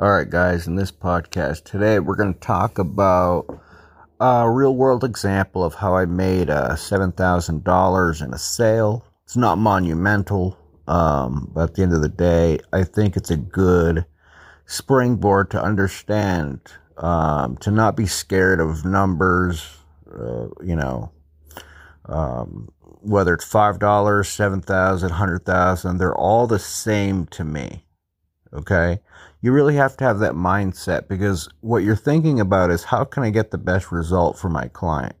All right, guys, in this podcast today, we're going to talk about a real world example of how I made uh, $7,000 in a sale. It's not monumental, um, but at the end of the day, I think it's a good springboard to understand, um, to not be scared of numbers, uh, you know, um, whether it's $5, 7000 100000 they're all the same to me. Okay? You really have to have that mindset because what you're thinking about is how can I get the best result for my client?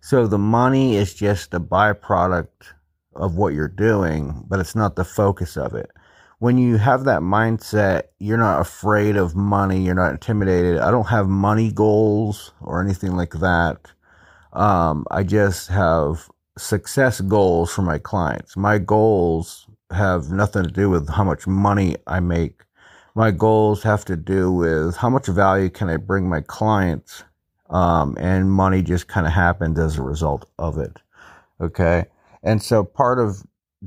So the money is just a byproduct of what you're doing, but it's not the focus of it. When you have that mindset, you're not afraid of money, you're not intimidated. I don't have money goals or anything like that. Um, I just have success goals for my clients. My goals have nothing to do with how much money I make. My goals have to do with how much value can I bring my clients, um, and money just kind of happens as a result of it. Okay, and so part of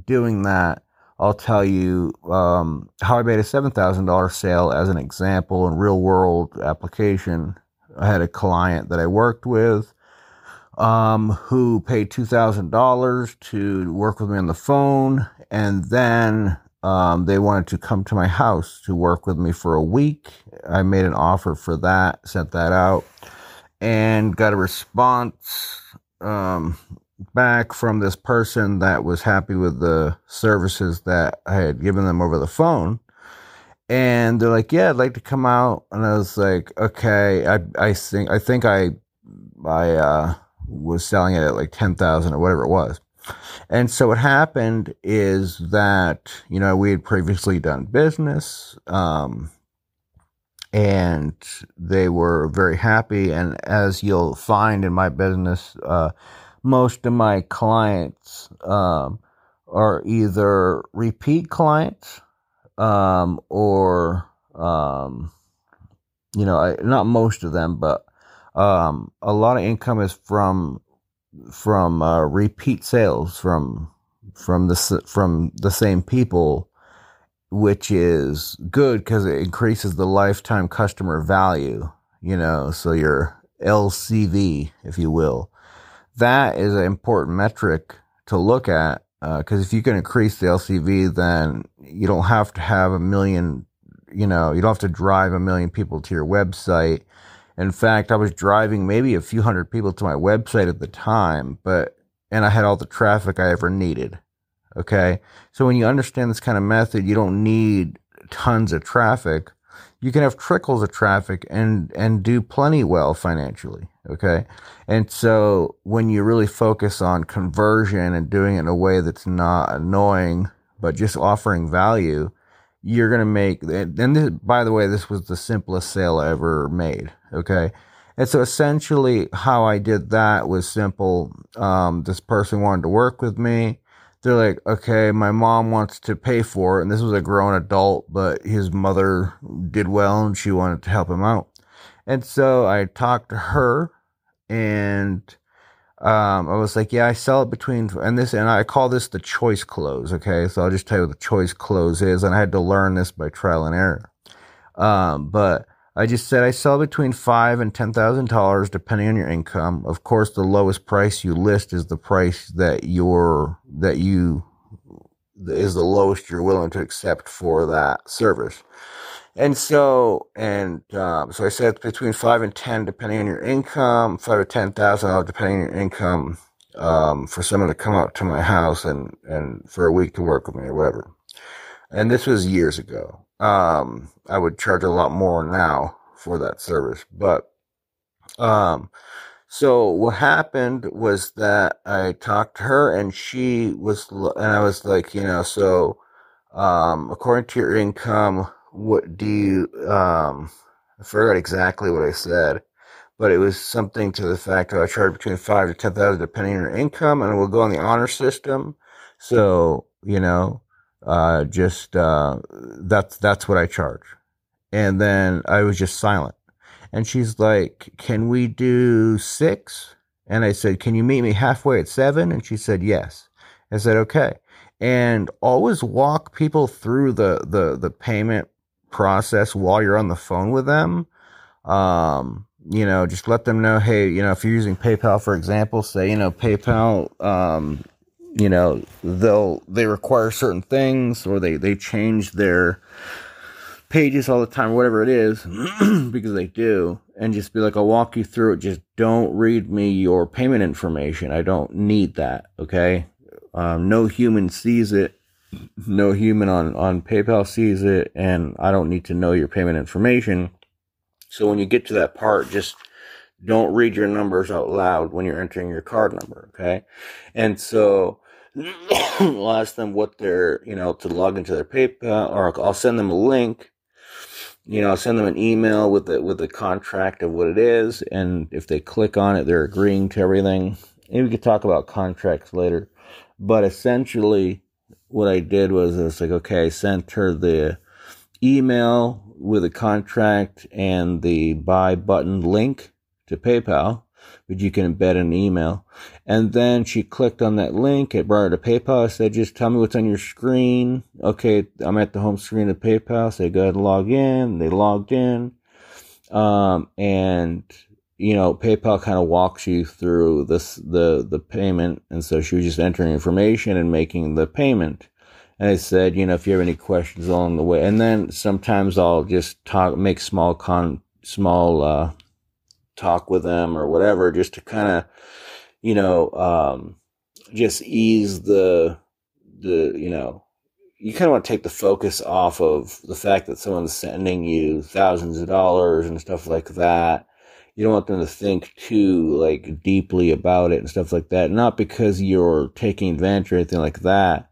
doing that, I'll tell you um, how I made a seven thousand dollar sale as an example in real world application. I had a client that I worked with um, who paid $2,000 to work with me on the phone. And then um, they wanted to come to my house to work with me for a week. I made an offer for that, sent that out, and got a response um, back from this person that was happy with the services that I had given them over the phone. And they're like, "Yeah, I'd like to come out." And I was like, "Okay, I I think I think I I uh, was selling it at like 10,000 or whatever it was. And so what happened is that, you know, we had previously done business, um, and they were very happy. And as you'll find in my business, uh, most of my clients, um, are either repeat clients, um, or, um, you know, I, not most of them, but um, a lot of income is from from uh, repeat sales from from the from the same people, which is good because it increases the lifetime customer value. You know, so your LCV, if you will, that is an important metric to look at because uh, if you can increase the LCV, then you don't have to have a million. You know, you don't have to drive a million people to your website in fact, I was driving maybe a few hundred people to my website at the time, but, and I had all the traffic I ever needed. Okay. So when you understand this kind of method, you don't need tons of traffic. You can have trickles of traffic and, and do plenty well financially. Okay. And so when you really focus on conversion and doing it in a way that's not annoying, but just offering value, you're going to make, and this, by the way, this was the simplest sale I ever made. Okay. And so essentially how I did that was simple. Um, this person wanted to work with me. They're like, okay, my mom wants to pay for it. And this was a grown adult, but his mother did well and she wanted to help him out. And so I talked to her and, um, I was like, yeah, I sell it between, and this, and I call this the choice close. Okay. So I'll just tell you what the choice close is. And I had to learn this by trial and error. Um, but I just said I sell between five and ten thousand dollars depending on your income. Of course, the lowest price you list is the price that you're that you is the lowest you're willing to accept for that service. And so, and um, so I said between five and ten, depending on your income, five or ten thousand depending on your income, um, for someone to come out to my house and and for a week to work with me or whatever. And this was years ago. Um, I would charge a lot more now for that service, but, um, so what happened was that I talked to her and she was, and I was like, you know, so, um, according to your income, what do you, um, I forgot exactly what I said, but it was something to the fact that I charge between five to ten thousand depending on your income, and it will go on the honor system. So you know, uh, just uh, that's that's what I charge. And then I was just silent. And she's like, "Can we do six? And I said, "Can you meet me halfway at seven? And she said, "Yes." I said, "Okay." And always walk people through the the the payment process while you're on the phone with them. Um, you know, just let them know, hey, you know, if you're using PayPal, for example, say, you know, PayPal, um, you know, they'll, they require certain things or they, they change their pages all the time, whatever it is, because they do, and just be like, I'll walk you through it. Just don't read me your payment information. I don't need that. Okay. Um, no human sees it. No human on, on PayPal sees it, and I don't need to know your payment information so when you get to that part, just don't read your numbers out loud when you're entering your card number, okay? And so I'll ask them what they're, you know, to log into their PayPal, or I'll send them a link. You know, I'll send them an email with the with the contract of what it is, and if they click on it, they're agreeing to everything. And we could talk about contracts later, but essentially, what I did was I was like, okay, I sent her the email with a contract and the buy button link to PayPal, which you can embed in an email. And then she clicked on that link. It brought her to PayPal. I said, just tell me what's on your screen. Okay, I'm at the home screen of PayPal. So go ahead and log in. They logged in. Um, and you know, PayPal kind of walks you through this, the, the payment. And so she was just entering information and making the payment. And I said, you know, if you have any questions along the way, and then sometimes I'll just talk, make small con, small, uh, talk with them or whatever, just to kind of, you know, um, just ease the, the, you know, you kind of want to take the focus off of the fact that someone's sending you thousands of dollars and stuff like that. You don't want them to think too like deeply about it and stuff like that. Not because you're taking advantage or anything like that,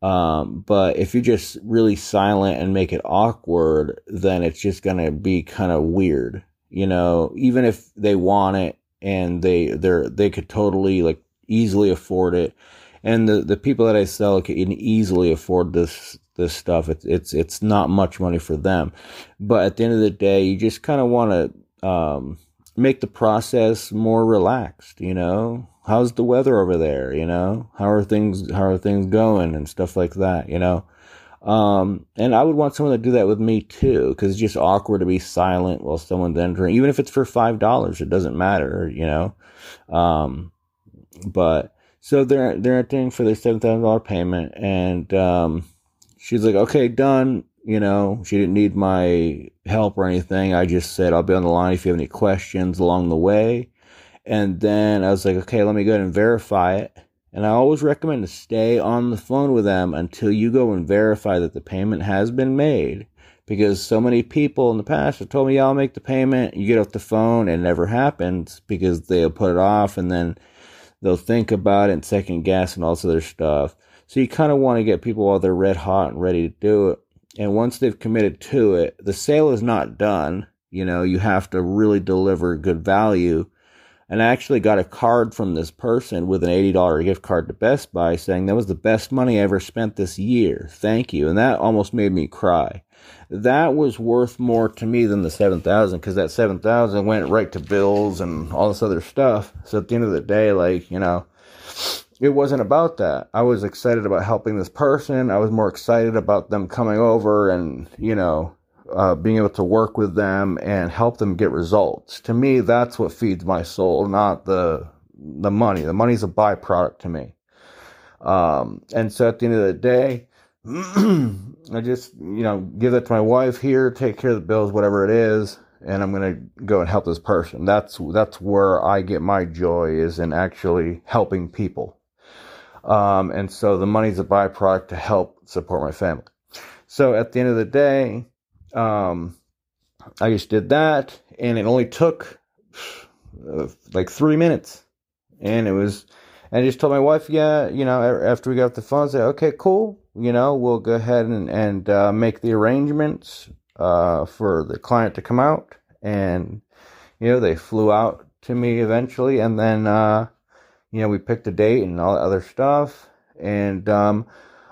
um, but if you're just really silent and make it awkward, then it's just gonna be kind of weird. You know, even if they want it and they they're they could totally like easily afford it, and the the people that I sell can easily afford this this stuff. It's it's it's not much money for them, but at the end of the day, you just kind of want to um, make the process more relaxed. You know, how's the weather over there? You know, how are things, how are things going and stuff like that, you know? Um, and I would want someone to do that with me too, because it's just awkward to be silent while someone's entering, even if it's for five dollars, it doesn't matter, you know. Um, but so they're they're entering for their seven thousand dollar payment, and um, she's like, okay, done. You know, she didn't need my help or anything. I just said I'll be on the line if you have any questions along the way. And then I was like, okay, let me go ahead and verify it. And I always recommend to stay on the phone with them until you go and verify that the payment has been made. Because so many people in the past have told me, yeah, I'll make the payment. You get off the phone, and it never happens because they'll put it off and then they'll think about it and second guess and all this other stuff. So you kind of want to get people while they're red hot and ready to do it. And once they've committed to it, the sale is not done. You know, you have to really deliver good value and I actually got a card from this person with an $80 gift card to Best Buy saying that was the best money I ever spent this year. Thank you. And that almost made me cry. That was worth more to me than the 7000 because that 7000 went right to bills and all this other stuff. So at the end of the day, like, you know, it wasn't about that. I was excited about helping this person. I was more excited about them coming over and, you know, uh, being able to work with them and help them get results. To me, that's what feeds my soul, not the the money. The money's a byproduct to me. Um, and so at the end of the day, I just you know give that to my wife here, take care of the bills, whatever it is, and I'm gonna go and help this person. That's that's where I get my joy is in actually helping people. Um, and so the money's a byproduct to help support my family. So at the end of the day, um, I just did that, and it only took uh, like three minutes, and it was. and I just told my wife, yeah, you know, after we got the phone, I said, okay, cool, you know, we'll go ahead and and uh, make the arrangements uh, for the client to come out, and you know, they flew out to me eventually, and then uh, you know, we picked a date and all that other stuff, and um,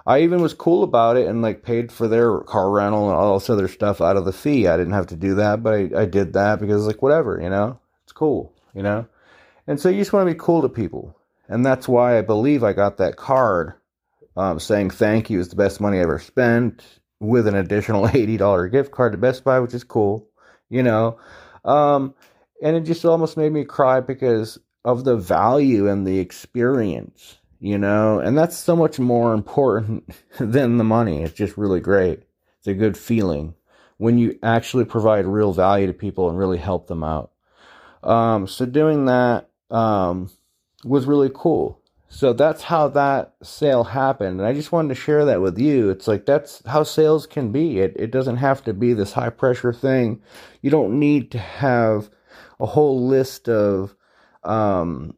I even was cool about it and like paid for their car rental and all this other stuff out of the fee. I didn't have to do that, but I, I did that because like whatever, you know, it's cool, you know. And so you just want to be cool to people, and that's why I believe I got that card um, saying thank you is the best money I ever spent. with an additional $80 gift card to Best Buy, which is cool, you know. Um, and it just almost made me cry because of the value and the experience, you know, and that's so much more important than the money. It's just really great. It's a good feeling when you actually provide real value to people and really help them out. Um, so doing that um, was really cool. So that's how that sale happened. And I just wanted to share that with you. It's like that's how sales can be. It, it doesn't have to be this high pressure thing. You don't need to have a whole list of, um,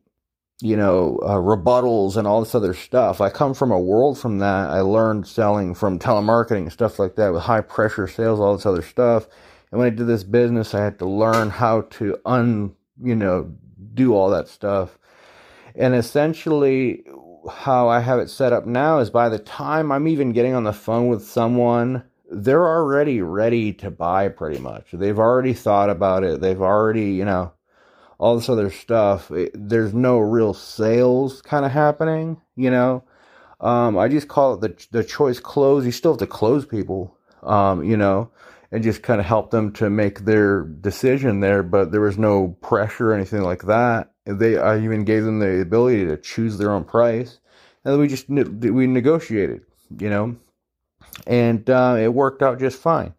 you know, uh, rebuttals and all this other stuff. I come from a world from that. I learned selling from telemarketing and stuff like that with high pressure sales, all this other stuff. And when I did this business, I had to learn how to un, you know, do all that stuff and essentially, how I have it set up now is by the time I'm even getting on the phone with someone, they're already ready to buy pretty much. They've already thought about it. They've already, you know, all this other stuff. It, there's no real sales kind of happening, you know. Um, I just call it the the choice close. You still have to close people, um, you know, and just kind of help them to make their decision there. But there was no pressure or anything like that they I even gave them the ability to choose their own price, and we just we negotiated, you know, and uh, it worked out just fine.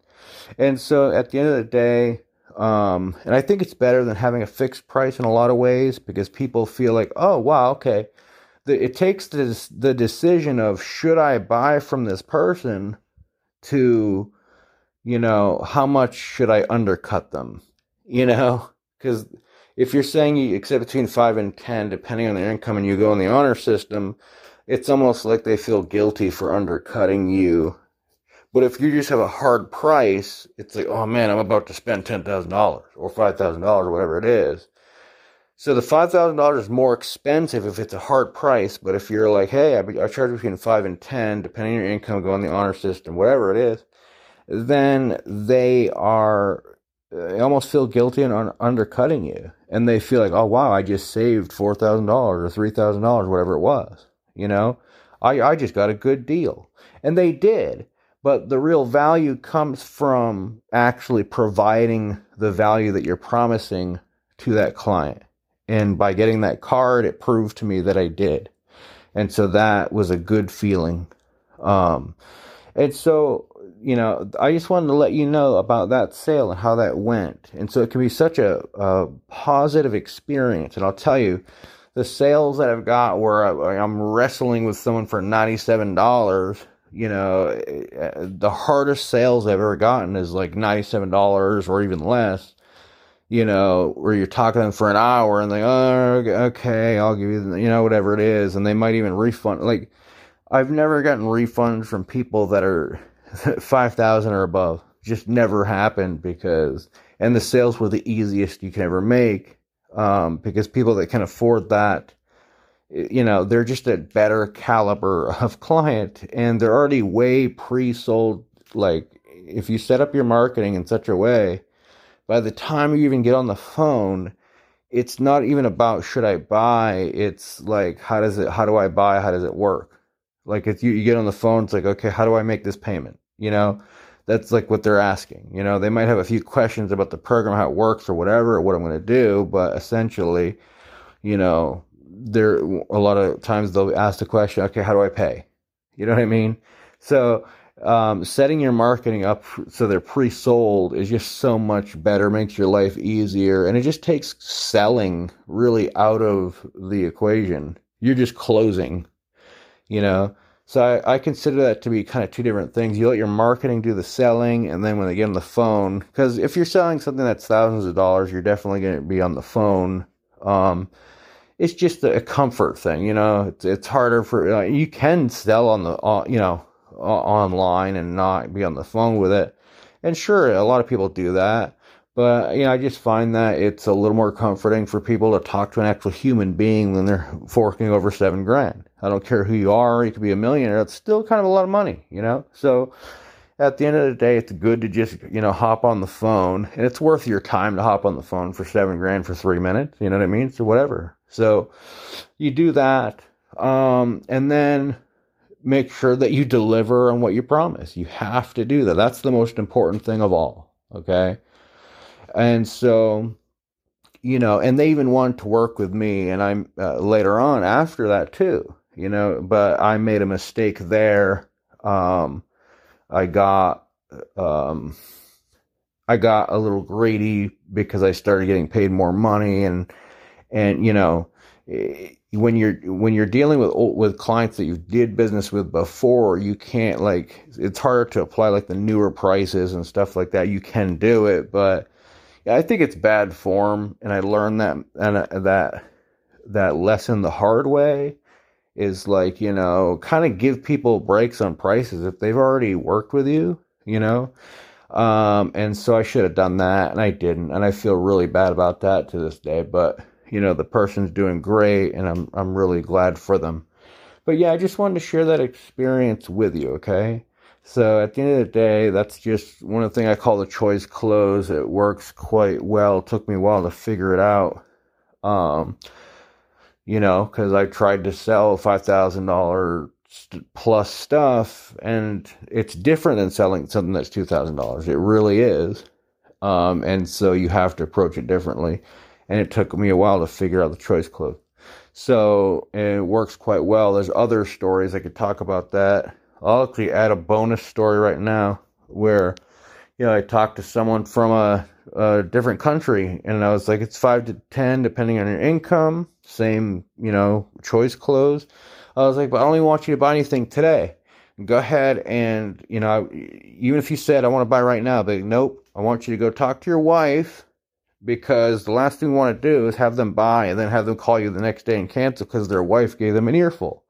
And so at the end of the day, um, and I think it's better than having a fixed price in a lot of ways because people feel like, oh wow, okay, the, it takes this the decision of should I buy from this person to, you know, how much should I undercut them, you know, because if you're saying you accept between five and ten, depending on their income, and you go in the honor system, it's almost like they feel guilty for undercutting you. But if you just have a hard price, it's like, oh man, I'm about to spend ten thousand dollars or five thousand dollars, or whatever it is. So the five thousand dollars is more expensive if it's a hard price. But if you're like, hey, I, I charge between five and ten, depending on your income, go on the honor system, whatever it is, then they are they almost feel guilty and un- undercutting you and they feel like oh wow i just saved $4000 or $3000 whatever it was you know I, I just got a good deal and they did but the real value comes from actually providing the value that you're promising to that client and by getting that card it proved to me that i did and so that was a good feeling um, and so you know, I just wanted to let you know about that sale and how that went. And so it can be such a, a positive experience. And I'll tell you, the sales that I've got where I, I'm wrestling with someone for $97, you know, the hardest sales I've ever gotten is like $97 or even less. You know, where you're talking to them for an hour and they, oh, okay, I'll give you, you know, whatever it is. And they might even refund. Like, I've never gotten refunds from people that are 5,000 or above. Just never happened because, and the sales were the easiest you can ever make um, because people that can afford that, you know, they're just a better caliber of client and they're already way pre sold. Like, if you set up your marketing in such a way, by the time you even get on the phone, it's not even about should I buy. It's like, how does it, how do I buy? How does it work? Like, if you, you get on the phone, it's like, okay, how do I make this payment? You know, that's like what they're asking. You know, they might have a few questions about the program, how it works, or whatever, or what I'm going to do, but essentially, you know, there a lot of times they'll ask the question, okay, how do I pay? You know what I mean? So, um, setting your marketing up so they're pre-sold is just so much better, makes your life easier, and it just takes selling really out of the equation. You're just closing, you know. So I, I, consider that to be kind of two different things. You let your marketing do the selling, and then when they get on the phone, because if you're selling something that's thousands of dollars, you're definitely going to be on the phone. Um, it's just a comfort thing, you know. It's it's harder for uh, you can sell on the uh, you know uh, online and not be on the phone with it, and sure, a lot of people do that. But you know, I just find that it's a little more comforting for people to talk to an actual human being when they're forking over seven grand. I don't care who you are; you could be a millionaire. It's still kind of a lot of money, you know. So at the end of the day, it's good to just you know hop on the phone, and it's worth your time to hop on the phone for seven grand for three minutes. You know what I mean? So whatever. So you do that, um, and then make sure that you deliver on what you promise. You have to do that. That's the most important thing of all. Okay. And so, you know, and they even wanted to work with me, and I'm uh, later on after that too, you know, but I made a mistake there. Um, I got, um, I got a little greedy because I started getting paid more money and, and, you know, when you're when you're dealing with with clients that you did business with before, you can't like it's harder to apply like the newer prices and stuff like that. You can do it, but yeah, I think it's bad form, and I learned that and uh, that that lesson the hard way is like you know kind of give people breaks on prices if they've already worked with you, you know. Um, and so I should have done that, and I didn't, and I feel really bad about that to this day, but you know the person's doing great and I'm I'm really glad for them. But yeah, I just wanted to share that experience with you, okay? So at the end of the day, that's just one of the things I call the choice close. It works quite well. It took me a while to figure it out. Um, you know, because I tried to sell five thousand dollar plus stuff, and it's different than selling something that's two thousand dollars. It really is. Um, and so you have to approach it differently and it took me a while to figure out the choice close. So it works quite well. There's other stories I could talk about that. I'll actually add a bonus story right now where, you know, I talked to someone from a, a different country and I was like, it's five to 10 depending on your income, same, you know, choice close. I was like, but I only want you to buy anything today. Go ahead and, you know, even if you said, I want to buy right now, but nope, I want you to go talk to your wife because the last thing we want to do is have them buy and then have them call you the next day and cancel because their wife gave them an earful.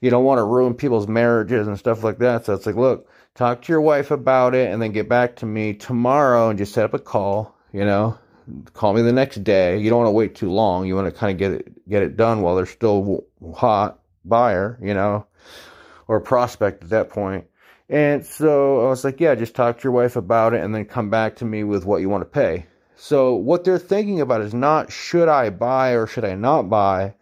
You don't want to ruin people's marriages and stuff like that. So it's like, look, talk to your wife about it and then get back to me tomorrow and just set up a call, you know, call me the next day. You don't want to wait too long. You want to kind of get it, get it done while they're still hot buyer, you know, or prospect at that point. And so I was like, yeah, just talk to your wife about it and then come back to me with what you want to pay. So what they're thinking about is not should I buy or should I not buy.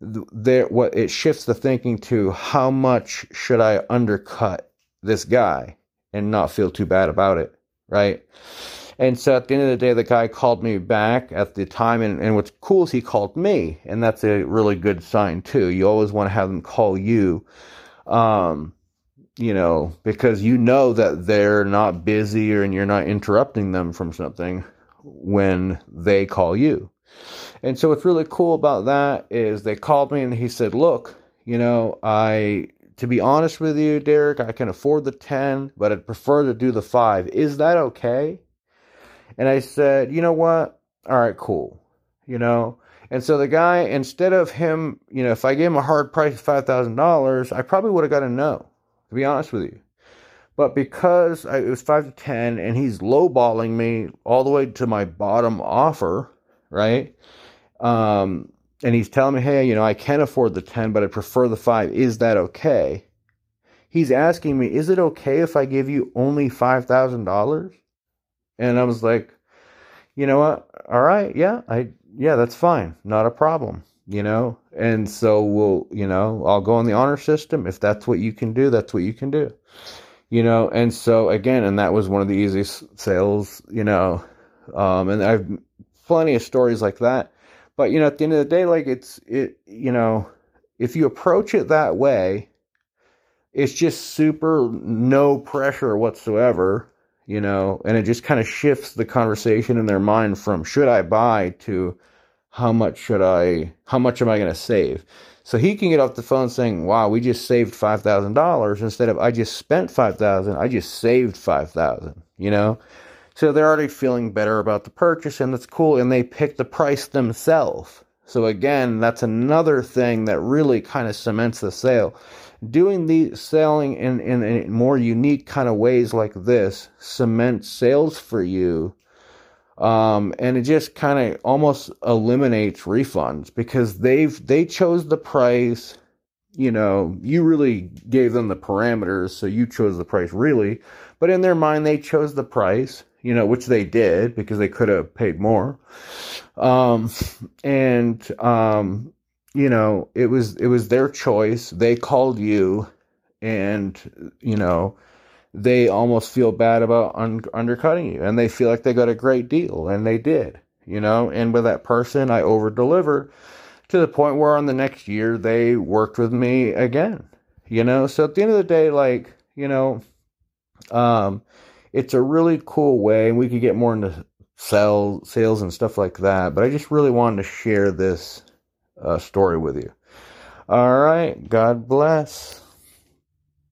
There, what it shifts the thinking to how much should I undercut this guy and not feel too bad about it, right? And so at the end of the day, the guy called me back at the time, and, and what's cool is he called me, and that's a really good sign too. You always want to have them call you, um, you know, because you know that they're not busy or and you're not interrupting them from something when they call you. And so what's really cool about that is they called me and he said, "Look, you know, I to be honest with you, Derek, I can afford the 10, but I'd prefer to do the 5. Is that okay?" And I said, "You know what? All right, cool." You know, and so the guy, instead of him, you know, if I gave him a hard price of $5,000, I probably would have got a no, to be honest with you. But because I, it was five to ten, and he's lowballing me all the way to my bottom offer, right? Um, and he's telling me, hey, you know, I can afford the ten, but I prefer the five. Is that okay? He's asking me, is it okay if I give you only five thousand dollars? And I was like, you know what? All right, yeah, I yeah, that's fine, not a problem you know and so we'll you know i'll go on the honor system if that's what you can do that's what you can do you know and so again and that was one of the easiest sales you know um and i've plenty of stories like that. But you know at the end of the day like it's it you know if you approach it that way it's just super no pressure whatsoever you know and it just kind of shifts the conversation in their mind from should i buy to how much should i how much am i going to save so he can get off the phone saying, "Wow, we just saved five thousand dollars," instead of "I just spent five thousand, I just saved five thousand. You know, so they're already feeling better about the purchase, and that's cool. And they pick the price themselves. So again, that's another thing that really kind of cements the sale. Doing the selling in, in, in more unique kind of ways like this cements sales for you um, and it just kind of almost eliminates refunds because they've they chose the price you know you really gave them the parameters so you chose the price really. But in their mind they chose the price you know which they did because they could have paid more. Um, and um, you know it was it was their choice. They called you and you know they almost feel bad about un- undercutting you and they feel like they got a great deal and they did you know? And with that person i over deliver to the point where on the next year they worked with me again you know? So at the end of the day like you know um it's a really cool way and we could get more into sell sales and stuff like that but i just really wanted to share this uh, story with you. All right. God bless